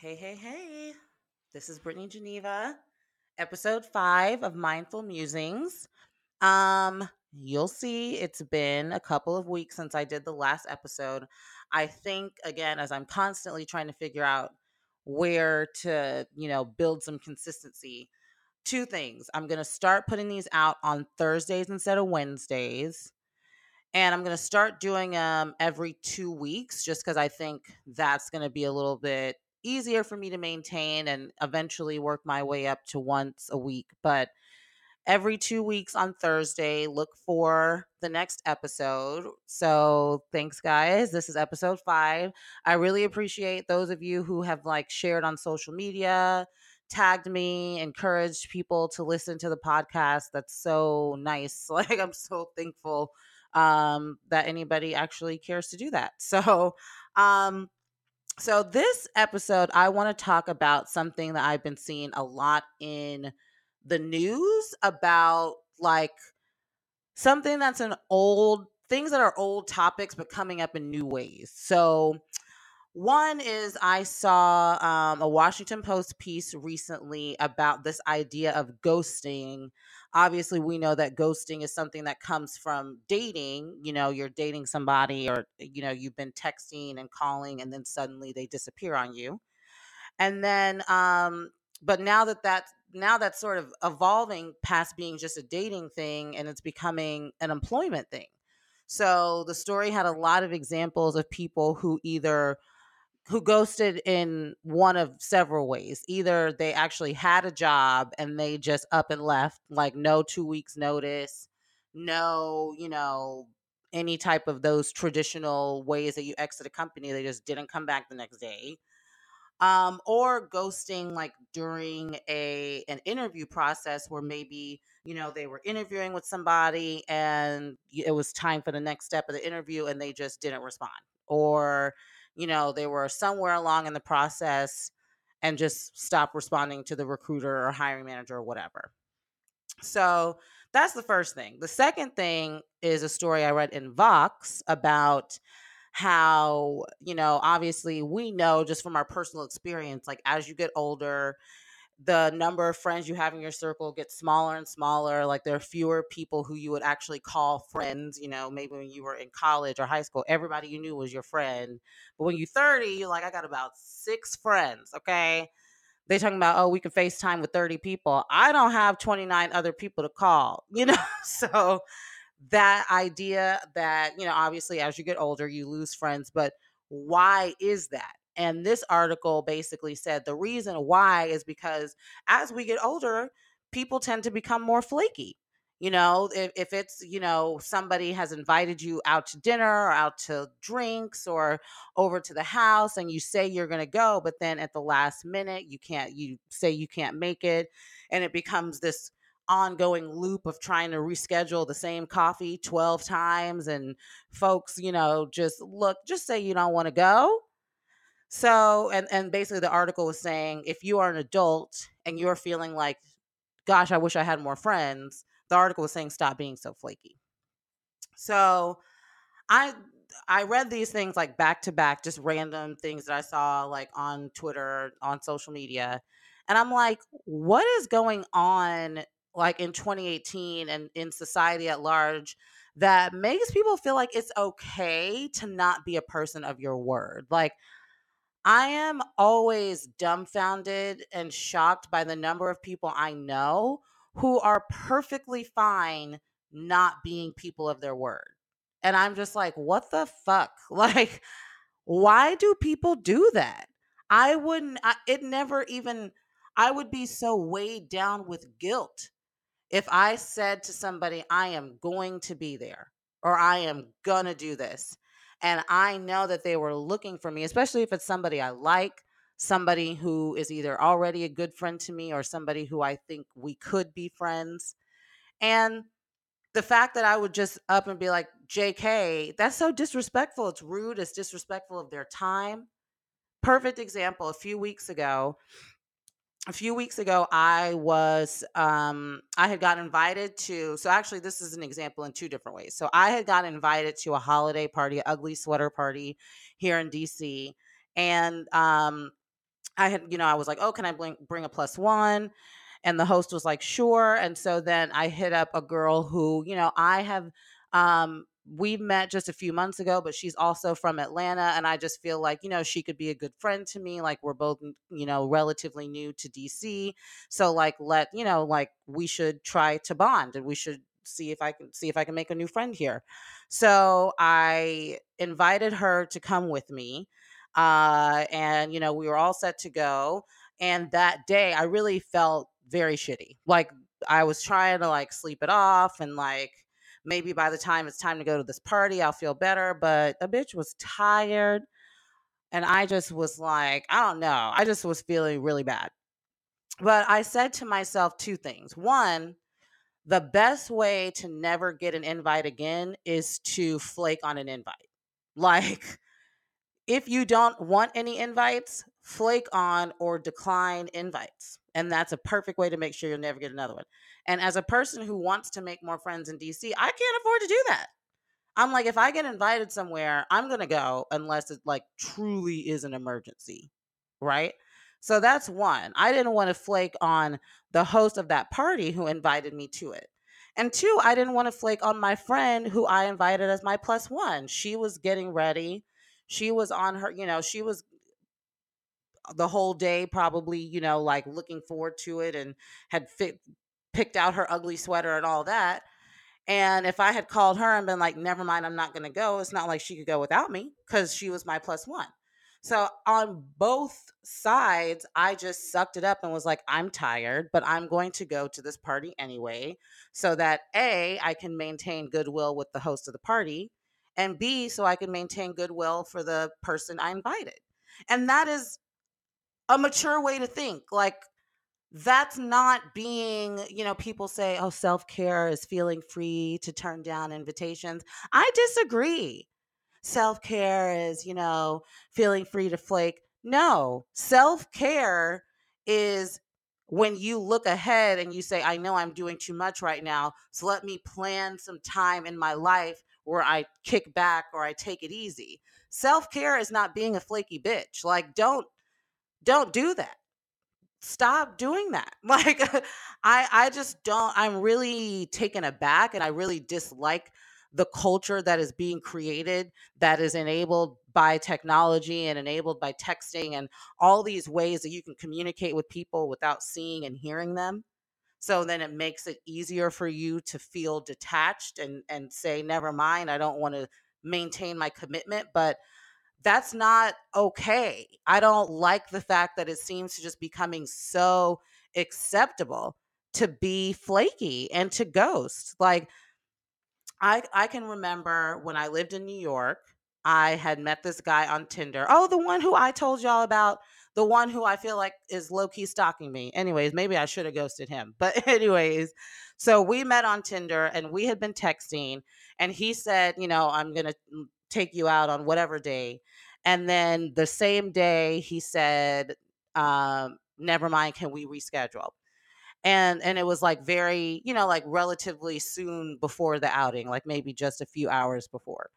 Hey, hey, hey. This is Brittany Geneva, episode five of Mindful Musings. Um, you'll see it's been a couple of weeks since I did the last episode. I think again, as I'm constantly trying to figure out where to, you know, build some consistency. Two things. I'm gonna start putting these out on Thursdays instead of Wednesdays and I'm going to start doing them every two weeks just because I think that's going to be a little bit easier for me to maintain and eventually work my way up to once a week. But every two weeks on Thursday, look for the next episode. So thanks, guys. This is episode five. I really appreciate those of you who have like shared on social media tagged me, encouraged people to listen to the podcast. That's so nice. Like I'm so thankful um, that anybody actually cares to do that. So, um, so this episode, I want to talk about something that I've been seeing a lot in the news about like something that's an old things that are old topics but coming up in new ways. So one is I saw um, a Washington Post piece recently about this idea of ghosting. Obviously, we know that ghosting is something that comes from dating. You know, you're dating somebody, or, you know, you've been texting and calling, and then suddenly they disappear on you. And then, um, but now that that's now that's sort of evolving past being just a dating thing and it's becoming an employment thing. So the story had a lot of examples of people who either who ghosted in one of several ways. Either they actually had a job and they just up and left, like no two weeks notice, no, you know, any type of those traditional ways that you exit a company. They just didn't come back the next day. Um, or ghosting like during a an interview process where maybe you know they were interviewing with somebody and it was time for the next step of the interview and they just didn't respond or you know, they were somewhere along in the process and just stop responding to the recruiter or hiring manager or whatever. So that's the first thing. The second thing is a story I read in Vox about how, you know, obviously we know just from our personal experience, like as you get older, the number of friends you have in your circle gets smaller and smaller. Like there are fewer people who you would actually call friends. You know, maybe when you were in college or high school, everybody you knew was your friend. But when you're 30, you're like, I got about six friends. Okay. They talking about, oh, we can FaceTime with 30 people. I don't have 29 other people to call, you know? so that idea that, you know, obviously as you get older, you lose friends, but why is that? And this article basically said the reason why is because as we get older, people tend to become more flaky. You know, if, if it's, you know, somebody has invited you out to dinner or out to drinks or over to the house and you say you're going to go, but then at the last minute, you can't, you say you can't make it. And it becomes this ongoing loop of trying to reschedule the same coffee 12 times. And folks, you know, just look, just say you don't want to go so, and and basically the article was saying if you are an adult and you're feeling like, gosh, I wish I had more friends, the article was saying stop being so flaky. So, I I read these things like back to back, just random things that I saw like on Twitter, on social media, and I'm like, what is going on like in 2018 and in society at large that makes people feel like it's okay to not be a person of your word? Like I am always dumbfounded and shocked by the number of people I know who are perfectly fine not being people of their word. And I'm just like, what the fuck? Like, why do people do that? I wouldn't, I, it never even, I would be so weighed down with guilt if I said to somebody, I am going to be there or I am to do this and I know that they were looking for me, especially if it's somebody I like, somebody who is either already a good friend to me or somebody who I think we could be friends. And the fact that I would just up and be like, JK, that's so disrespectful. It's rude. It's disrespectful of their time. Perfect example. A few weeks ago, a few weeks ago i was um i had got invited to so actually this is an example in two different ways so i had got invited to a holiday party ugly sweater party here in dc and um I had, you know, I was like, oh, can I bring, bring a plus one? And the host was like, sure. And so then I hit up a girl who, you know, I have, um, we met just a few months ago, but she's also from Atlanta. And I just feel like, you know, she could be a good friend to me. Like we're both, you know, relatively new to DC. So like, let, you know, like we should try to bond and we should see if I can see if I can make a new friend here. So I invited her to come with me. Uh, and you know, we were all set to go. And that day I really felt very shitty. Like I was trying to like sleep it off and like maybe by the time it's time to go to this party, I'll feel better. But a bitch was tired. And I just was like, I don't know. I just was feeling really bad. But I said to myself two things. One, the best way to never get an invite again is to flake on an invite. Like, if you don't want any invites, flake on or decline invites. And that's a perfect way to make sure you'll never get another one. And as a person who wants to make more friends in DC, I can't afford to do that. I'm like, if I get invited somewhere, I'm going to go unless it like truly is an emergency. Right. So that's one. I didn't want to flake on the host of that party who invited me to it. And two, I didn't want to flake on my friend who I invited as my plus one. She was getting ready. She was on her, you know, she was the whole day probably, you know, like looking forward to it and had fit, picked out her ugly sweater and all that. And if I had called her and been like, never mind, I'm not going to go, it's not like she could go without me because she was my plus one. So on both sides, I just sucked it up and was like, I'm tired, but I'm going to go to this party anyway, so that A, I can maintain goodwill with the host of the party, and B, so I can maintain goodwill for the person I invited. And that is a mature way to think. Like, that's not being, you know, people say, oh, self care is feeling free to turn down invitations. I disagree self care is, you know, feeling free to flake. No, self care is when you look ahead and you say, I know I'm doing too much right now. So let me plan some time in my life where I kick back or I take it easy. Self care is not being a flaky bitch. Like, don't, don't do that. Stop doing that. Like i i just don't i'm really taken aback and i really dislike the culture that is being created that is enabled by technology and enabled by texting and all these ways that you can communicate with people without seeing and hearing them. So then it makes it easier for you to feel detached and and say never mind i don't want to maintain my commitment but that's not okay i don't like the fact that it seems to just becoming so acceptable to be flaky and to ghost like I I can remember when I lived in New York, I had met this guy on Tinder. Oh, the one who I told y'all about, the one who I feel like is low key stalking me. Anyways, maybe I should have ghosted him. But anyways, so we met on Tinder and we had been texting and he said, you know, I'm going to mm, take you out on whatever day. And then the same day he said, um, never mind, can we reschedule? and and it was like very you know like relatively soon before the outing like maybe just a few hours before.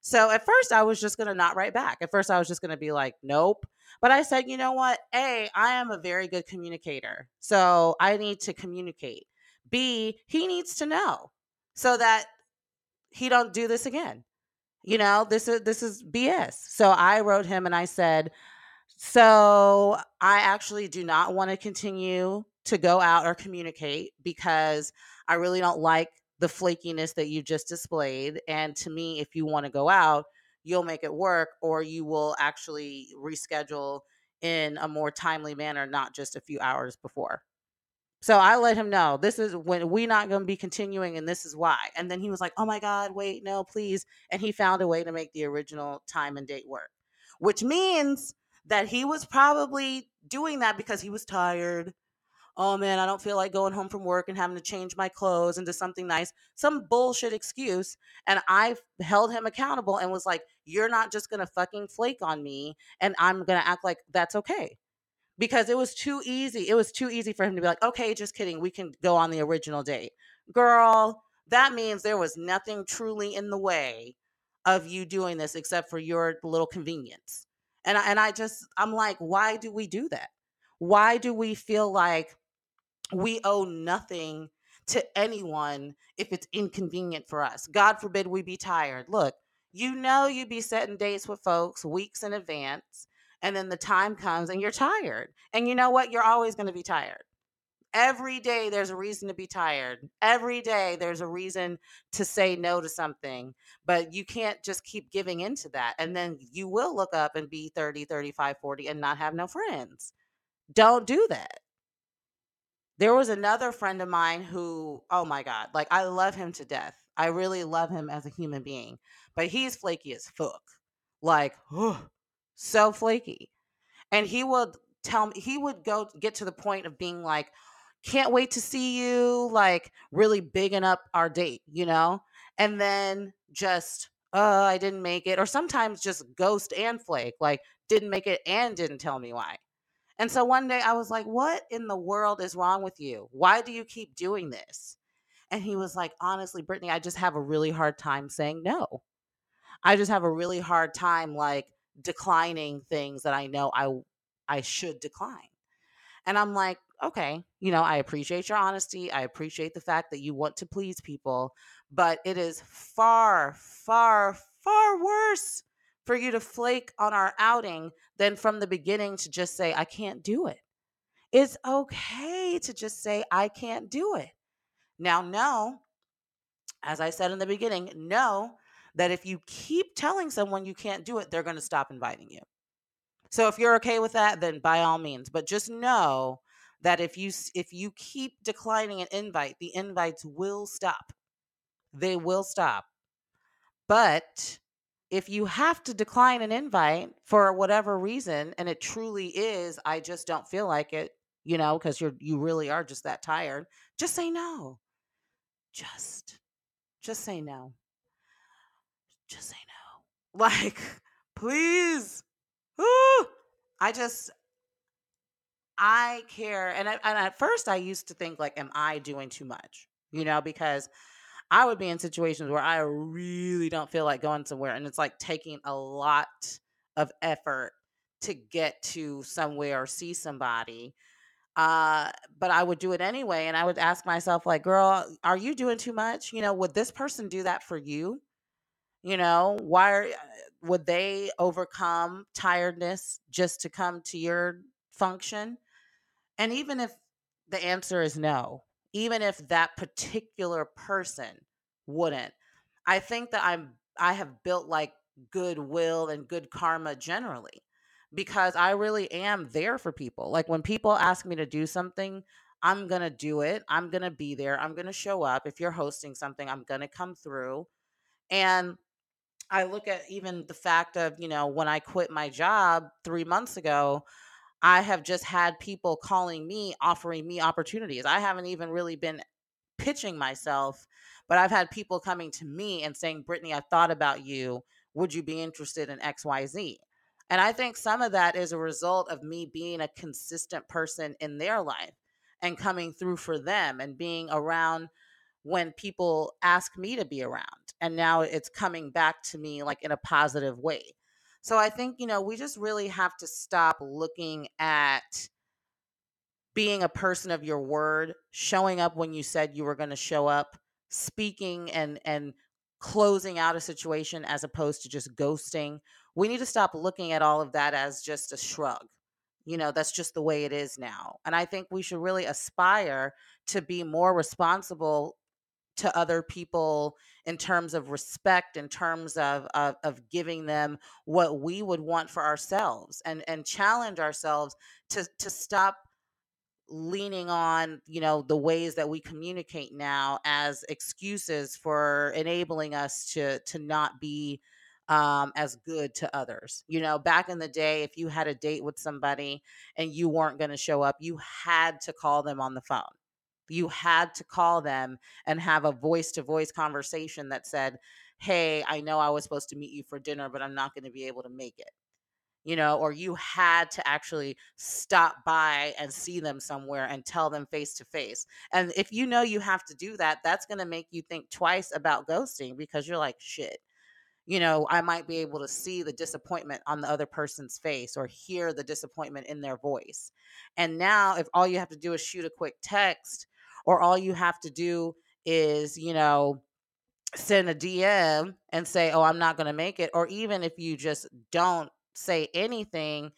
So at first i was just to not write back. At first i was just to be like nope. But i said you know what? A i am a very good communicator so i need to communicate. B he needs to know so that he don't do this again you know this is this is bs so i wrote him and i said so I actually do not want to continue to go out or communicate because I really don't like the flakiness that you just displayed. And to me, if you want to go out, you'll make it work or you will actually reschedule in a more timely manner, not just a few hours before. So I let him know this is when we not going to be continuing and this is why. And then he was like, "Oh my god, wait, no, please." And he found a way to make the original time and date work. Which means that he was probably doing that because he was tired. Oh man, I don't feel like going home from work and having to change my clothes into something nice. Some bullshit excuse. And I held him accountable and was like, You're not just gonna fucking flake on me and I'm gonna act like that's okay. Because it was too easy. It was too easy for him to be like, Okay, just kidding. We can go on the original date. Girl, that means there was nothing truly in the way of you doing this except for your little convenience And I, and I just I'm like, why do we do that? Why do we feel like we owe nothing to anyone if it's inconvenient for us? God forbid we be tired. Look, you know you'd be setting dates with folks weeks in advance and then the time comes and you're tired. And you know what? You're always going to be tired. Every day there's a reason to be tired. Every day there's a reason to say no to something, but you can't just keep giving into that. And then you will look up and be 30, 35, 40 and not have no friends. Don't do that. There was another friend of mine who, oh my God, like I love him to death. I really love him as a human being, but he's flaky as fuck. Like, so flaky. And he would tell me, he would go get to the point of being like, can't wait to see you, like really bigging up our date, you know? And then just, uh, I didn't make it. Or sometimes just ghost and flake, like didn't make it and didn't tell me why. And so one day I was like, what in the world is wrong with you? Why do you keep doing this? And he was like, honestly, Brittany, I just have a really hard time saying no. I just have a really hard time like declining things that I know I I should decline. And I'm like, okay, you know, I appreciate your honesty. I appreciate the fact that you want to please people, but it is far, far, far worse for you to flake on our outing than from the beginning to just say, I can't do it. It's okay to just say, I can't do it. Now, no, as I said in the beginning, know that if you keep telling someone you can't do it, they're going to stop inviting you. So if you're okay with that, then by all means, but just know that if you if you keep declining an invite, the invites will stop. They will stop. But if you have to decline an invite for whatever reason and it truly is I just don't feel like it, you know, cuz you're you really are just that tired, just say no. Just just say no. Just say no. Like please. Ooh, I just I care, and, I, and at first I used to think like, am I doing too much? You know, because I would be in situations where I really don't feel like going somewhere, and it's like taking a lot of effort to get to somewhere or see somebody. Uh, but I would do it anyway, and I would ask myself, like, girl, are you doing too much? You know, would this person do that for you? You know, why are, would they overcome tiredness just to come to your function? And even if the answer is no, even if that particular person wouldn't, I think that I'm I have built like goodwill and good karma generally because I really am there for people. Like when people ask me to do something, I'm going to do it. I'm going to be there. I'm going to show up. If you're hosting something, I'm going to come through. And I look at even the fact of, you know, when I quit my job 3 months ago, I have just had people calling me, offering me opportunities. I haven't even really been pitching myself, but I've had people coming to me and saying, Brittany, I thought about you. Would you be interested in XYZ? And I think some of that is a result of me being a consistent person in their life and coming through for them and being around when people ask me to be around. And now it's coming back to me like in a positive way. So I think, you know, we just really have to stop looking at being a person of your word, showing up when you said you were going to show up, speaking and and closing out a situation as opposed to just ghosting. We need to stop looking at all of that as just a shrug. You know, that's just the way it is now. And I think we should really aspire to be more responsible to other people in terms of respect in terms of, of of giving them what we would want for ourselves and and challenge ourselves to to stop leaning on you know the ways that we communicate now as excuses for enabling us to to not be um as good to others. You know back in the day if you had a date with somebody and you weren't going to show up you had to call them on the phone you had to call them and have a voice to voice conversation that said, Hey, I know I was supposed to meet you for dinner, but I'm not going to be able to make it. You know, or you had to actually stop by and see them somewhere and tell them face to face. And if you know you have to do that, that's going to make you think twice about ghosting because you're like, shit, you know, I might be able to see the disappointment on the other person's face or hear the disappointment in their voice. And now, if all you have to do is shoot a quick text, or all you have to do is, you know, send a DM and say, Oh, I'm not going to make it. Or even if you just don't say anything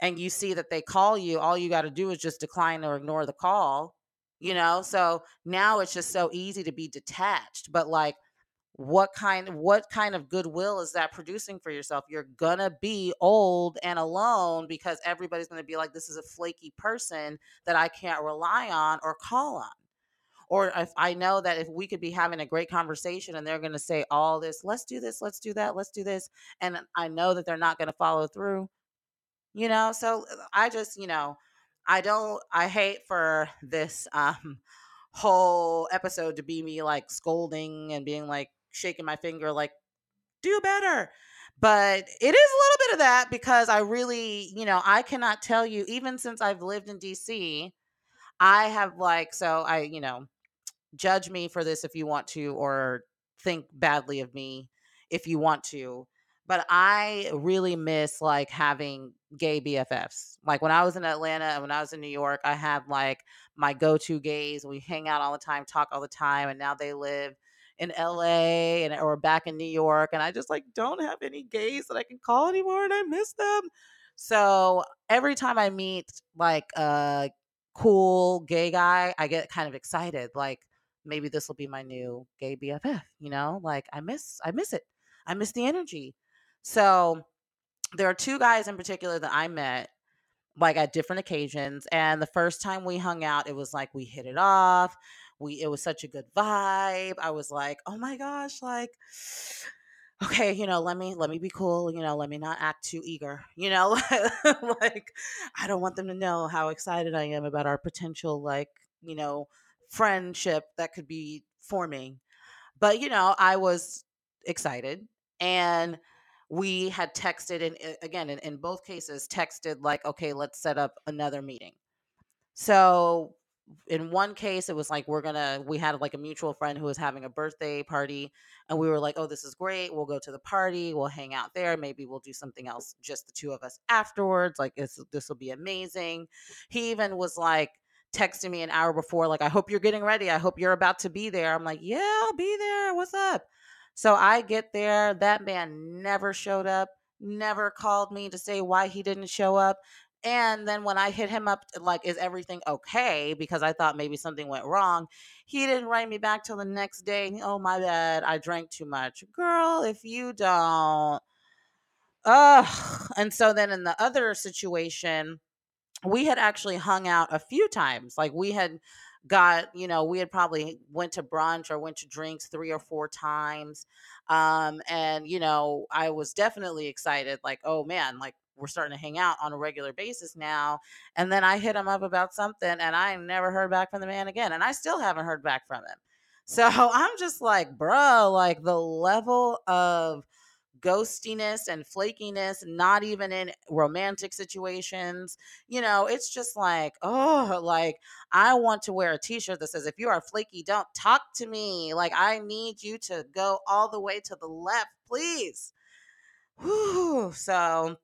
and you see that they call you, all you got to do is just decline or ignore the call, you know? So now it's just so easy to be detached. But like, what kind what kind of goodwill is that producing for yourself you're gonna be old and alone because everybody's gonna be like this is a flaky person that i can't rely on or call on or if i know that if we could be having a great conversation and they're gonna say all this let's do this let's do that let's do this and i know that they're not gonna follow through you know? So uh, i just you know i don't i hate for this um whole episode to be me like scolding and being like shaking my finger like do better but it is a little bit of that because i really you know i cannot tell you even since i've lived in dc i have like so i you know judge me for this if you want to or think badly of me if you want to but I really miss like having gay BFFs. Like when I was in Atlanta and when I was in New York, I had like my go-to gays. We hang out all the time, talk all the time, and now they live in LA and or back in New York and I just like don't have any gays that I can call anymore and I miss them. So every time I meet like a cool gay guy, I get kind of excited like maybe this will be my new gay BFF, you know? Like I miss I miss it. I miss the energy. So there are two guys in particular that I met like at different occasions and the first time we hung out it was like we hit it off we it was such a good vibe i was like oh my gosh like okay you know let me let me be cool you know let me not act too eager you know like i don't want them to know how excited i am about our potential like you know friendship that could be forming but you know i was excited and we had texted and uh, again in, in both cases texted like okay let's set up another meeting. So in one case it was like we're gonna we had like a mutual friend who was having a birthday party and we were like oh this is great we'll go to the party we'll hang out there maybe we'll do something else just the two of us afterwards like this this will be amazing. He even was like texting me an hour before like i hope you're getting ready i hope you're about to be there i'm like yeah i'll be there what's up so I get there. That man never showed up, never called me to say why he didn't show up. And then when I hit him up, like, is everything okay? Because I thought maybe something went wrong. He didn't write me back till the next day. Oh, my bad. I drank too much. Girl, if you don't. Ugh. And so then in the other situation, we had actually hung out a few times. Like we had got you know we had probably went to brunch or went to drinks three or four times um and you know i was definitely excited like oh man like we're starting to hang out on a regular basis now and then i hit him up about something and i never heard back from the man again and i still haven't heard back from him so i'm just like bro like the level of ghostiness and flakiness, not even in romantic situations. You know, it's just like, oh, like I want to wear a t shirt that says, if you are flaky, don't talk to me. Like, I need you to go all the way to the left, please. Whew. So,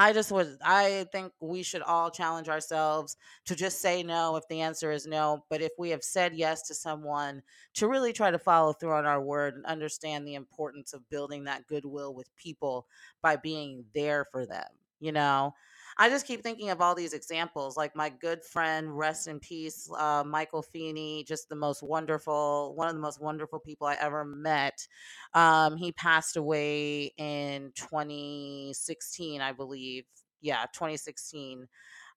I just would I think we should all challenge ourselves to just say no if the answer is no, but if we have said yes to someone to really try to follow through on our word and understand the importance of building that goodwill with people by being there for them, you know. I just keep thinking of all these examples, like my good friend, rest in peace, uh, Michael Feeney, just the most wonderful, one of the most wonderful people I ever met. Um, he passed away in 2016, I believe. Yeah, 2016.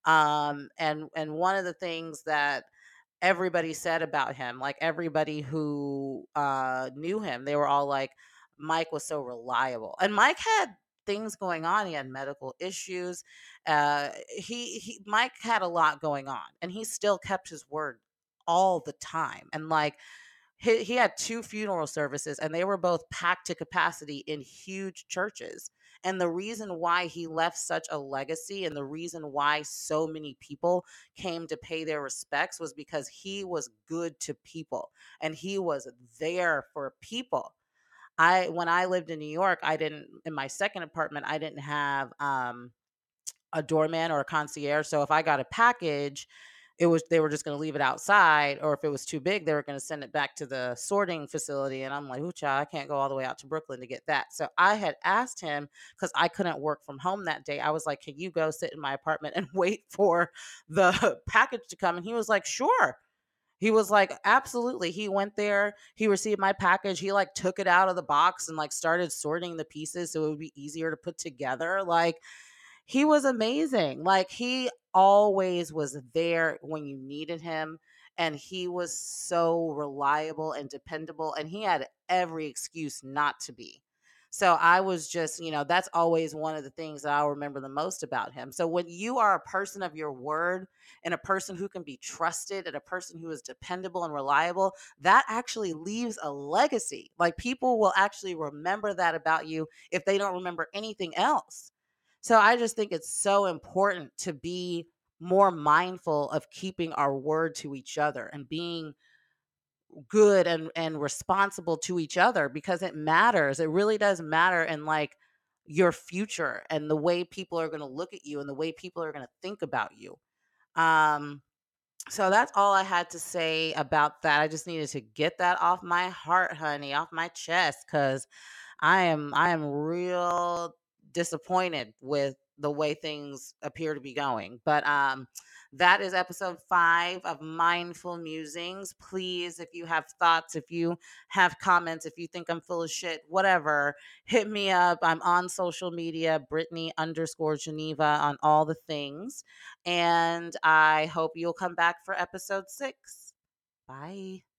Um, and and one of the things that everybody said about him, like everybody who uh, knew him, they were all like, Mike was so reliable, and Mike had things going on. He had medical issues. Uh, he he Mike had a lot going on, and he still kept his word all the time. And like he, he had two funeral services, and they were both packed to capacity in huge churches. And the reason why he left such a legacy and the reason why so many people came to pay their respects was because he was good to people and he was there for people I when I lived in New York, I didn't in my second apartment, I didn't have um a doorman or a concierge. So if I got a package, it was they were just going to leave it outside, or if it was too big, they were going to send it back to the sorting facility. And I'm like, ooh, I can't go all the way out to Brooklyn to get that. So I had asked him because I couldn't work from home that day. I was like, can you go sit in my apartment and wait for the package to come? And he was like, sure. He was like, absolutely. He went there, he received my package, he like took it out of the box and like started sorting the pieces so it would be easier to put together. Like, he was amazing. Like he always was there when you needed him and he was so reliable and dependable and he had every excuse not to be. So I was just, you know, that's always one of the things that I'll remember the most about him. So when you are a person of your word and a person who can be trusted and a person who is dependable and reliable, that actually leaves a legacy. Like people will actually remember that about you if they don't remember anything else. So I just think it's so important to be more mindful of keeping our word to each other and being good and and responsible to each other because it matters. It really does matter in like your future and the way people are going to look at you and the way people are going to think about you. Um so that's all I had to say about that. I just needed to get that off my heart, honey, off my chest cuz I am I am real disappointed with the way things appear to be going. But um that is episode 5 of Mindful Musings. Please if you have thoughts, if you have comments, if you think I'm full of shit, whatever, hit me up. I'm on social media, Brittany underscore Geneva on all the things. And I hope you'll come back for episode 6. Bye.